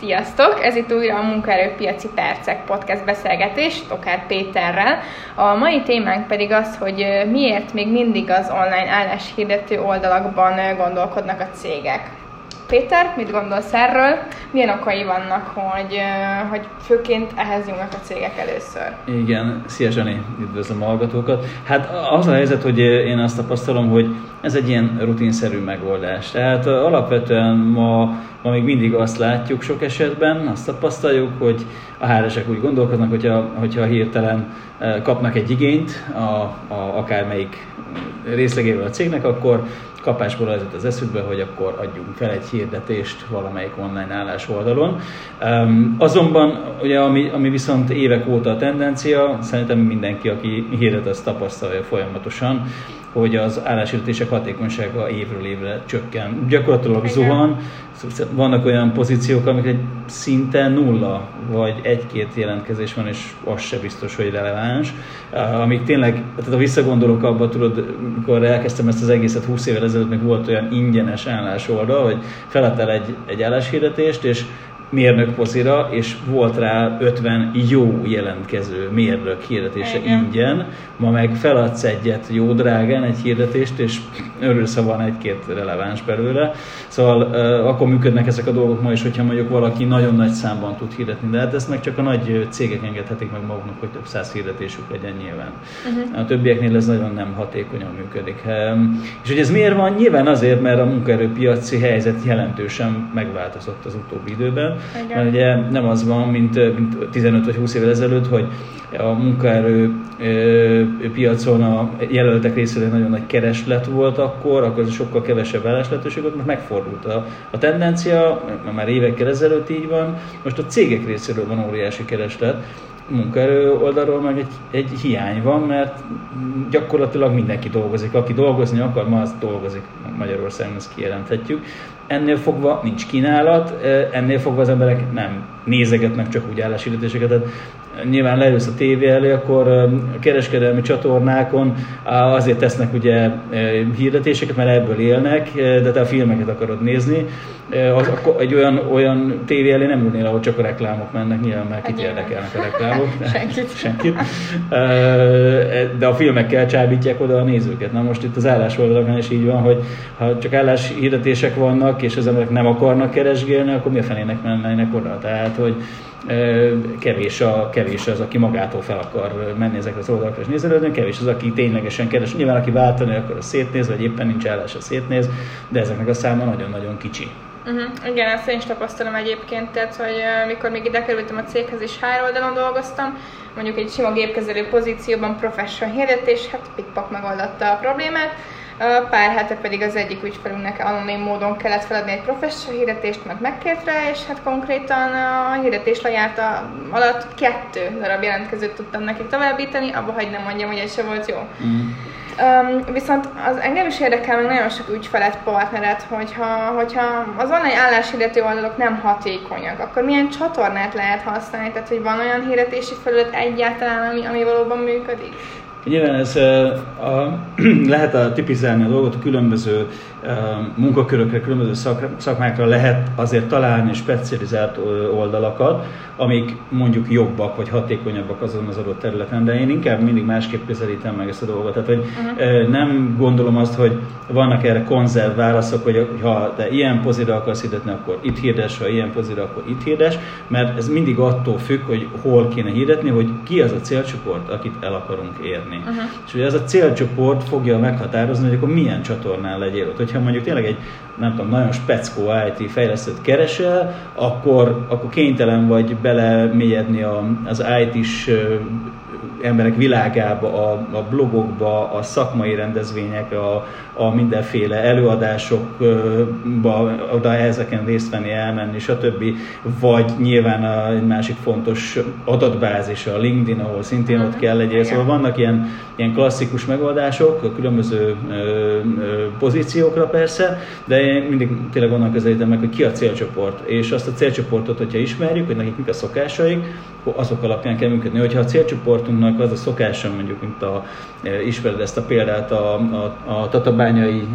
Sziasztok! Ez itt újra a Munkaerőpiaci Percek podcast beszélgetés Tokár Péterrel. A mai témánk pedig az, hogy miért még mindig az online álláshirdető oldalakban gondolkodnak a cégek. Péter, mit gondolsz erről? Milyen okai vannak, hogy, hogy főként ehhez nyúlnak a cégek először? Igen, szia Zsani, üdvözlöm a hallgatókat. Hát az a helyzet, hogy én azt tapasztalom, hogy ez egy ilyen rutinszerű megoldás. Tehát alapvetően ma, ma még mindig azt látjuk sok esetben, azt tapasztaljuk, hogy a hr úgy gondolkoznak, hogyha, hogyha hirtelen kapnak egy igényt, a, a, akármelyik részlegével a cégnek, akkor kapásból az az eszükbe, hogy akkor adjunk fel egy hirdetést valamelyik online állás oldalon. Um, azonban, ugye, ami, ami viszont évek óta a tendencia, szerintem mindenki, aki hirdet, azt tapasztalja folyamatosan, hogy az álláshirdetések hatékonysága évről évre csökken. Gyakorlatilag zuhan, vannak olyan pozíciók, amik egy szinte nulla, vagy egy-két jelentkezés van, és az se biztos, hogy releváns. Amik tényleg, tehát a visszagondolok abba, tudod, amikor elkezdtem ezt az egészet 20 évvel ezelőtt, még volt olyan ingyenes állásoldal, hogy feladtál egy, egy álláshirdetést, és mérnök pozira, és volt rá 50 jó jelentkező mérnök hirdetése Igen. ingyen, ma meg feladsz egyet jó drágán, egy hirdetést, és örülsz, ha van egy-két releváns belőle. Szóval uh, akkor működnek ezek a dolgok ma is, hogyha mondjuk valaki nagyon nagy számban tud hirdetni, de hát ezt meg csak a nagy cégek engedhetik meg maguknak, hogy több száz hirdetésük legyen nyilván. Uh-huh. A többieknél ez nagyon nem hatékonyan működik. Um, és hogy ez miért van? Nyilván azért, mert a munkaerőpiaci helyzet jelentősen megváltozott az utóbbi időben. Igen. Mert ugye nem az van, mint, mint 15 vagy 20 évvel ezelőtt, hogy a munkaerő piacon a jelöltek részéről nagyon nagy kereslet volt akkor, akkor sokkal kevesebb állás volt, mert megfordult a, a tendencia, már évekkel ezelőtt így van, most a cégek részéről van óriási kereslet, munkaerő oldalról meg egy, egy hiány van, mert gyakorlatilag mindenki dolgozik. Aki dolgozni akar, ma az dolgozik Magyarországon, ezt kijelenthetjük. Ennél fogva nincs kínálat, ennél fogva az emberek nem nézegetnek csak úgy álláshirdetéseket. Tehát nyilván leülsz a tévé elé, akkor a kereskedelmi csatornákon azért tesznek ugye hirdetéseket, mert ebből élnek, de te a filmeket akarod nézni, az, egy olyan, olyan tévé elé nem ülnél, ahol csak a reklámok mennek, nyilván már kit érdekelnek a reklámok. Senkit. Senkit. De a filmekkel csábítják oda a nézőket. Na most itt az állásoldalakon is így van, hogy ha csak álláshirdetések vannak, és az emberek nem akarnak keresgélni, akkor mi a fenének mennének oda? Tehát, hogy kevés, a, kevés az, aki magától fel akar menni ezekre az oldalakra és nézelődni, kevés az, aki ténylegesen keres. Nyilván, aki váltani akar, a szétnéz, vagy éppen nincs állás, a szétnéz, de ezeknek a száma nagyon-nagyon kicsi. Uh-huh. Igen, ezt én is tapasztalom egyébként, tehát, hogy mikor még ide kerültem a céghez és HR oldalon dolgoztam, mondjuk egy sima gépkezelő pozícióban professional hirdetés, hát pikpak megoldotta a problémát, Pár hete pedig az egyik ügyfelünknek anonim módon kellett feladni egy professzor hirdetést, meg megkért rá, és hát konkrétan a hirdetés lejárta alatt kettő darab jelentkezőt tudtam neki továbbítani, abba hagy nem mondjam, hogy ez se volt jó. Mm. Um, viszont az engem is érdekel meg nagyon sok ügyfelet, partneret, hogyha, hogyha az online álláshirdető oldalok nem hatékonyak, akkor milyen csatornát lehet használni? Tehát, hogy van olyan hirdetési felület egyáltalán, ami, ami valóban működik? Nyilván ez a, lehet a tipizálni a dolgot a különböző munkakörökre, különböző szakmákra lehet azért találni specializált oldalakat, amik mondjuk jobbak vagy hatékonyabbak azon az adott területen, de én inkább mindig másképp közelítem meg ezt a dolgot. Tehát, hogy uh-huh. nem gondolom azt, hogy vannak erre konzerv válaszok, hogy ha te ilyen pozira akarsz hirdetni, akkor itt hirdes, ha ilyen pozira, akkor itt hirdes, mert ez mindig attól függ, hogy hol kéne hirdetni, hogy ki az a célcsoport, akit el akarunk érni. Uh-huh. És ugye ez a célcsoport fogja meghatározni, hogy akkor milyen csatornán legyél ott. Hogyha mondjuk tényleg egy nem tudom, nagyon speckó IT fejlesztőt keresel, akkor, akkor kénytelen vagy belemélyedni az IT-s emberek világába, a, a blogokba, a szakmai rendezvényekre, a, a mindenféle előadásokba, oda ezeken részt venni, elmenni, stb. Vagy nyilván a, egy másik fontos adatbázis, a LinkedIn, ahol szintén ott kell legyél. Szóval vannak ilyen, ilyen klasszikus megoldások, a különböző ö, ö, pozíciókra persze, de én mindig tényleg onnan közelítem meg, hogy ki a célcsoport, és azt a célcsoportot, hogyha ismerjük, hogy nekik mik a szokásaik, azok alapján kell működni. Hogyha a célcsoportunknak generációnak az a szokása, mondjuk, mint a, ismered ezt a példát a, a, a tatabányai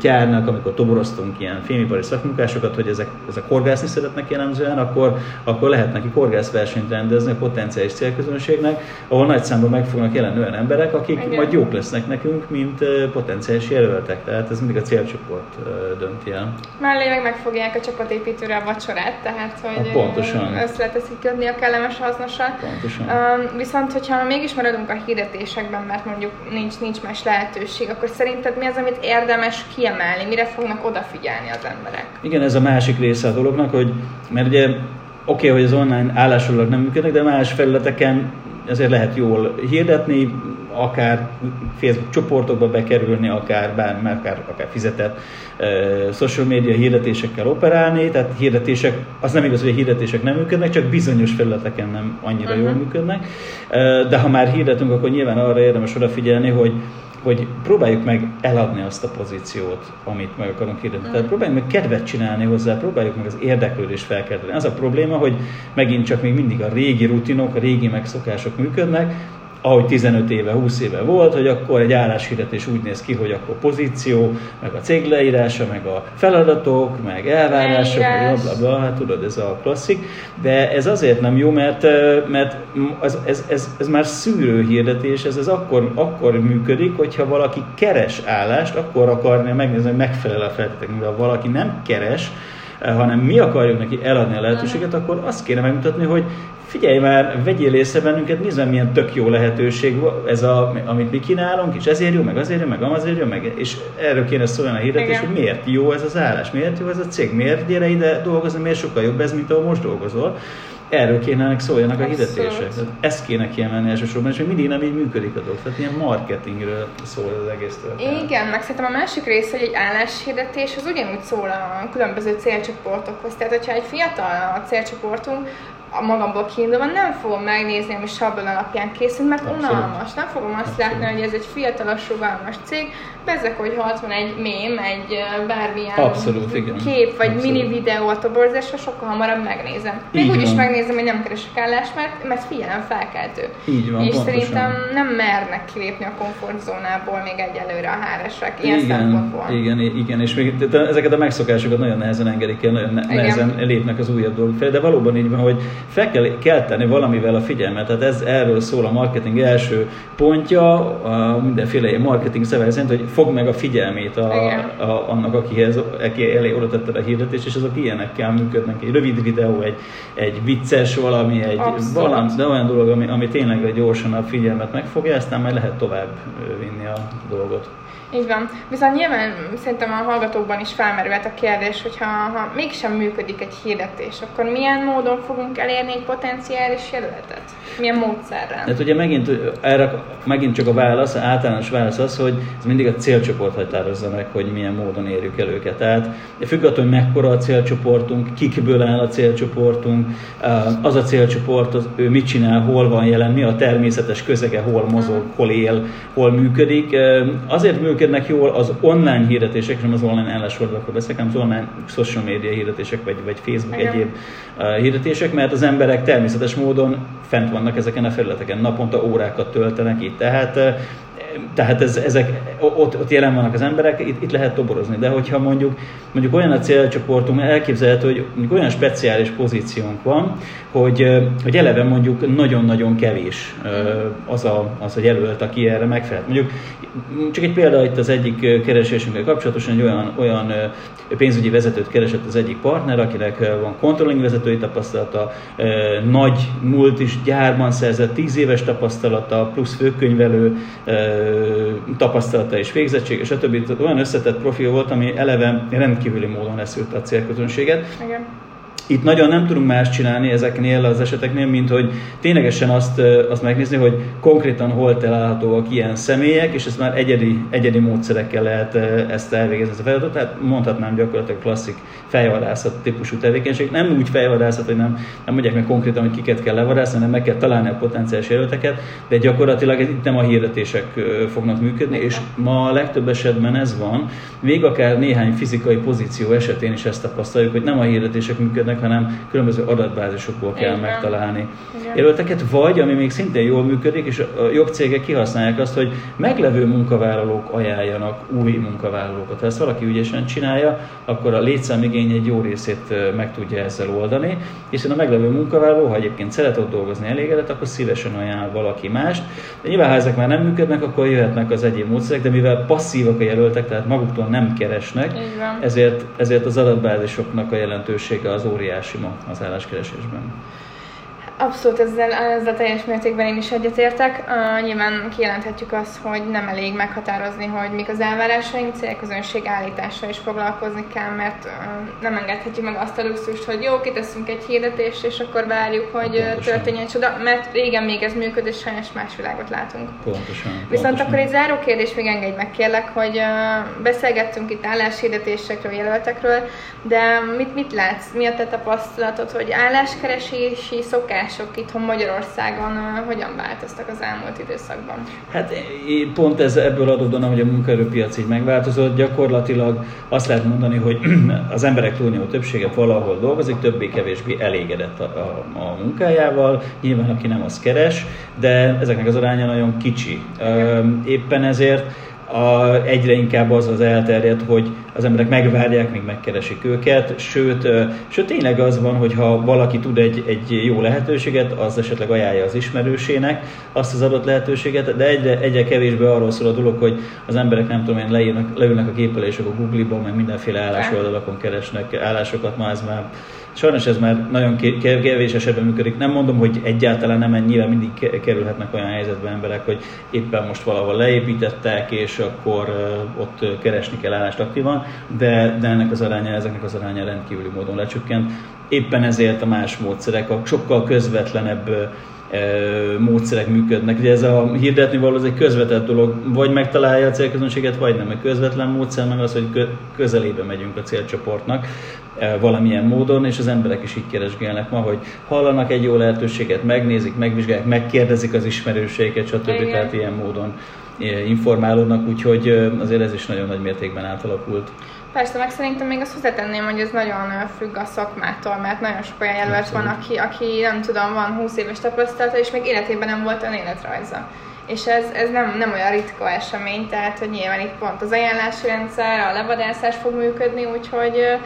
gyárnak, amikor toboroztunk ilyen fémipari szakmunkásokat, hogy ezek, ezek horgászni szeretnek jellemzően, akkor, akkor lehet neki horgászversenyt rendezni a potenciális célközönségnek, ahol nagy számban meg fognak jelenni olyan emberek, akik Igen. majd jók lesznek nekünk, mint potenciális jelöltek. Tehát ez mindig a célcsoport dönti el. Mellé meg megfogják a csapatépítőre a vacsorát, tehát hogy ha, pontosan. össze kötni a kellemes hasznosat. Pontosan. Um, viszont, hogyha mégis maradunk a hirdetésekben, mert mondjuk nincs, nincs más lehetőség, akkor szerinted mi az, amit érdemes kiemelni, mire fognak odafigyelni az emberek? Igen, ez a másik része a dolognak, hogy mert ugye oké, okay, hogy az online állásolók nem működnek, de más felületeken ezért lehet jól hirdetni, akár Facebook csoportokba bekerülni, akár bármi, akár, akár fizetett uh, social media hirdetésekkel operálni, tehát hirdetések, az nem igaz, hogy a hirdetések nem működnek, csak bizonyos felületeken nem annyira uh-huh. jól mhm. működnek, uh, de ha már hirdetünk, akkor nyilván arra érdemes odafigyelni, hogy hogy próbáljuk meg eladni azt a pozíciót, amit meg akarunk hirdetni. Tehát próbáljuk meg kedvet csinálni hozzá, próbáljuk meg az érdeklődést felkelteni. Az a probléma, hogy megint csak még mindig a régi rutinok, a régi megszokások működnek, ahogy 15 éve, 20 éve volt, hogy akkor egy álláshirdetés úgy néz ki, hogy akkor pozíció, meg a cég leírása, meg a feladatok, meg elvárások, meg bla, bla, hát tudod, ez a klasszik. De ez azért nem jó, mert, mert ez, ez, ez, ez már szűrő hirdetés, ez, ez akkor, akkor működik, hogyha valaki keres állást, akkor akarja megnézni, hogy megfelel a feltétek, mivel valaki nem keres, hanem mi akarjuk neki eladni a lehetőséget, akkor azt kéne megmutatni, hogy figyelj már, vegyél észre bennünket, nézd meg milyen tök jó lehetőség ez, a, amit mi kínálunk, és ezért jó, meg azért jó, meg amazért jó, meg, és erről kéne szólni a hirdetés, hogy miért jó ez az állás, miért jó ez a cég, miért gyere ide dolgozni, miért sokkal jobb ez, mint ahol most dolgozol. Erről kéne szóljanak a hirdetések. Ezt kéne kiemelni elsősorban, és még mindig nem így működik a dolog. Tehát ilyen marketingről szól az egész történet. Igen, meg szerintem a másik része, hogy egy álláshirdetés az ugyanúgy szól a különböző célcsoportokhoz. Tehát, hogyha egy fiatal a célcsoportunk, a magamból kiindulva nem fogom megnézni, ami sablon alapján készül, mert Abszolút. unalmas. Nem fogom azt Abszolút. látni, hogy ez egy fiatalos, rugalmas cég, bezek, hogy ha van egy mém, egy bármilyen Abszolút, igen. kép, vagy Abszolút. mini videó a toborzásra, sokkal hamarabb megnézem. Még úgy is megnézem, hogy nem keresek állást, mert, mert figyelem felkeltő. Így van, És pontosan. szerintem nem mernek kilépni a komfortzónából még egyelőre a háresek, ilyen igen, szempontból. Igen, igen, és még ezeket a megszokásokat nagyon nehezen engedik el, nagyon nehezen igen. lépnek az újabb dolgok fel, de valóban így van, hogy fel kell kelteni valamivel a figyelmet. Tehát ez erről szól a marketing első pontja, a mindenféle marketing szöveg szerint, hogy fog meg a figyelmét a, a, annak, akihez, aki elé oda tetted a hirdetést, és azok ilyenekkel működnek. Egy rövid videó, egy, egy vicces valami, egy valami, de olyan dolog, ami, ami tényleg gyorsan a figyelmet megfogja, aztán majd lehet tovább vinni a dolgot. Így van. Viszont nyilván szerintem a hallgatókban is felmerült a kérdés, hogy ha, ha mégsem működik egy hirdetés, akkor milyen módon fogunk elérni egy potenciális jelöletet? Milyen módszerrel? Hát ugye megint, erre megint csak a válasz, a általános válasz az, hogy ez mindig a célcsoport határozza meg, hogy milyen módon érjük el őket. Tehát függ attól, hogy mekkora a célcsoportunk, kikből áll a célcsoportunk, az a célcsoport, az, ő mit csinál, hol van jelen, mi a természetes közege, hol mozog, hol él, hol működik. Azért működnek jól az online hirdetések, nem az online állásoldalakról beszélek, hanem az online social media hirdetések, vagy, vagy Facebook Igen. egyéb hirdetések, mert az emberek természetes módon fent vannak ezeken a felületeken, naponta órákat töltenek itt. Tehát tehát ez, ezek, ott, ott jelen vannak az emberek, itt, itt lehet toborozni. De hogyha mondjuk, mondjuk olyan a célcsoportunk, elképzelhető, hogy olyan speciális pozíciónk van, hogy, hogy eleve mondjuk nagyon-nagyon kevés az a, az a jelölt, aki erre megfelel. Mondjuk csak egy példa itt az egyik keresésünkkel kapcsolatosan, egy olyan, olyan pénzügyi vezetőt keresett az egyik partner, akinek van controlling vezetői tapasztalata, nagy múlt is gyárban szerzett 10 éves tapasztalata, plusz főkönyvelő tapasztalata és végzettség, és a többi olyan összetett profil volt, ami eleve rendkívüli módon leszült a célközönséget. Igen itt nagyon nem tudunk más csinálni ezeknél az eseteknél, mint hogy ténylegesen azt, azt megnézni, hogy konkrétan hol találhatóak ilyen személyek, és ezt már egyedi, egyedi módszerekkel lehet ezt elvégezni, ezt a feladatot. Tehát mondhatnám gyakorlatilag klasszik fejvadászat típusú tevékenység. Nem úgy fejvadászat, hogy nem, nem mondják meg konkrétan, hogy kiket kell levarászni, hanem meg kell találni a potenciális jelölteket, de gyakorlatilag itt nem a hirdetések fognak működni, és ma a legtöbb esetben ez van, még akár néhány fizikai pozíció esetén is ezt tapasztaljuk, hogy nem a hirdetések működnek, működnek, hanem különböző adatbázisokból kell Igen. megtalálni Igen. jelölteket, vagy ami még szintén jól működik, és a jobb cégek kihasználják azt, hogy meglevő munkavállalók ajánljanak új munkavállalókat. Ha ezt valaki ügyesen csinálja, akkor a létszámigény egy jó részét meg tudja ezzel oldani, hiszen a meglevő munkavállaló, ha egyébként szeret ott dolgozni elégedett, akkor szívesen ajánl valaki mást. De nyilván, ha ezek már nem működnek, akkor jöhetnek az egyéb módszerek, de mivel passzívak a jelöltek, tehát maguktól nem keresnek, ezért, ezért az adatbázisoknak a jelentősége az óriási ma az álláskeresésben. Abszolút ezzel, ezzel teljes mértékben én is egyetértek. Uh, nyilván kijelenthetjük azt, hogy nem elég meghatározni, hogy mik az elvárásaink, célközönség állítással is foglalkozni kell, mert uh, nem engedhetjük meg azt a luxust, hogy jó, kiteszünk egy hirdetést, és akkor várjuk, hogy Pontosan. történjen csoda, mert régen még ez működött, és sajnos más világot látunk. Pontosan. Viszont pontosan. akkor egy záró kérdés még engedj meg kérlek, hogy uh, beszélgettünk itt álláshirdetésekről, jelöltekről, de mit, mit látsz, mi a te tapasztalatod, hogy álláskeresési szokások itthon Magyarországon hogyan változtak az elmúlt időszakban? Hát pont ez ebből adódóan, hogy a munkaerőpiac így megváltozott, gyakorlatilag azt lehet mondani, hogy az emberek túlnyomó többsége valahol dolgozik, többé-kevésbé elégedett a, a, a munkájával, nyilván aki nem, az keres, de ezeknek az aránya nagyon kicsi. Éppen ezért a, egyre inkább az az elterjedt, hogy az emberek megvárják, míg megkeresik őket, sőt, sőt tényleg az van, hogy ha valaki tud egy, egy jó lehetőséget, az esetleg ajánlja az ismerősének azt az adott lehetőséget, de egyre, egyre kevésbé arról szól a dolog, hogy az emberek nem tudom én leírnak, leülnek a gépelések a Google-ba, meg mindenféle állásoldalakon keresnek állásokat, ma ez már Sajnos ez már nagyon ke- ke- kevés esetben működik. Nem mondom, hogy egyáltalán nem, nyilván mindig ke- kerülhetnek olyan helyzetbe emberek, hogy éppen most valahol leépítettek, és akkor ott keresni kell állást aktívan, de, de ennek az aránya, ezeknek az aránya rendkívüli módon lecsökkent. Éppen ezért a más módszerek, a sokkal közvetlenebb módszerek működnek. Ugye ez a hirdetni való, az egy közvetett dolog, vagy megtalálja a célközönséget, vagy nem. Egy közvetlen módszer meg az, hogy kö- közelébe megyünk a célcsoportnak valamilyen módon, és az emberek is így keresgélnek ma, hogy hallanak egy jó lehetőséget, megnézik, megvizsgálják, megkérdezik az ismerőseiket, stb. Igen. Tehát ilyen módon informálódnak, úgyhogy azért ez is nagyon nagy mértékben átalakult. Persze, meg szerintem még azt hozzátenném, hogy ez nagyon függ a szakmától, mert nagyon sok olyan jelölt van, aki, aki nem tudom, van 20 éves tapasztalata, és még életében nem volt olyan életrajza. És ez, ez nem, nem olyan ritka esemény, tehát hogy nyilván itt pont az ajánlási rendszer, a levadászás fog működni, úgyhogy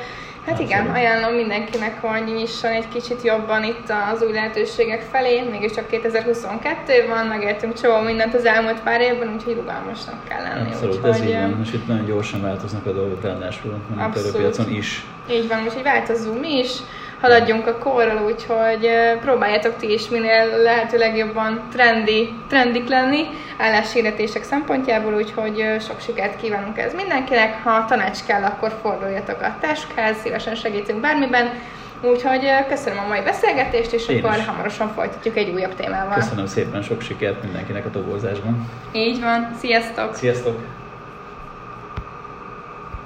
Hát igen, Abszolút. ajánlom mindenkinek, hogy nyisson egy kicsit jobban itt az új lehetőségek felé. Mégiscsak 2022 van, megértünk csomó mindent az elmúlt pár évben, úgyhogy rugalmasnak kell lenni. Abszolút, ez úgyhogy, így ö, van, és itt nagyon gyorsan változnak a dolgok, ráadásul a munkaerőpiacon is. Így van, úgyhogy változzunk mi is, haladjunk a korral, úgyhogy próbáljátok ti is minél lehetőleg jobban trendi, trendik lenni álláshirdetések szempontjából, úgyhogy sok sikert kívánunk ez mindenkinek. Ha tanács kell, akkor forduljatok a táskhez, szívesen segítünk bármiben. Úgyhogy köszönöm a mai beszélgetést, és Én akkor is. hamarosan folytatjuk egy újabb témával. Köszönöm szépen, sok sikert mindenkinek a toborzásban. Így van, sziasztok! Sziasztok!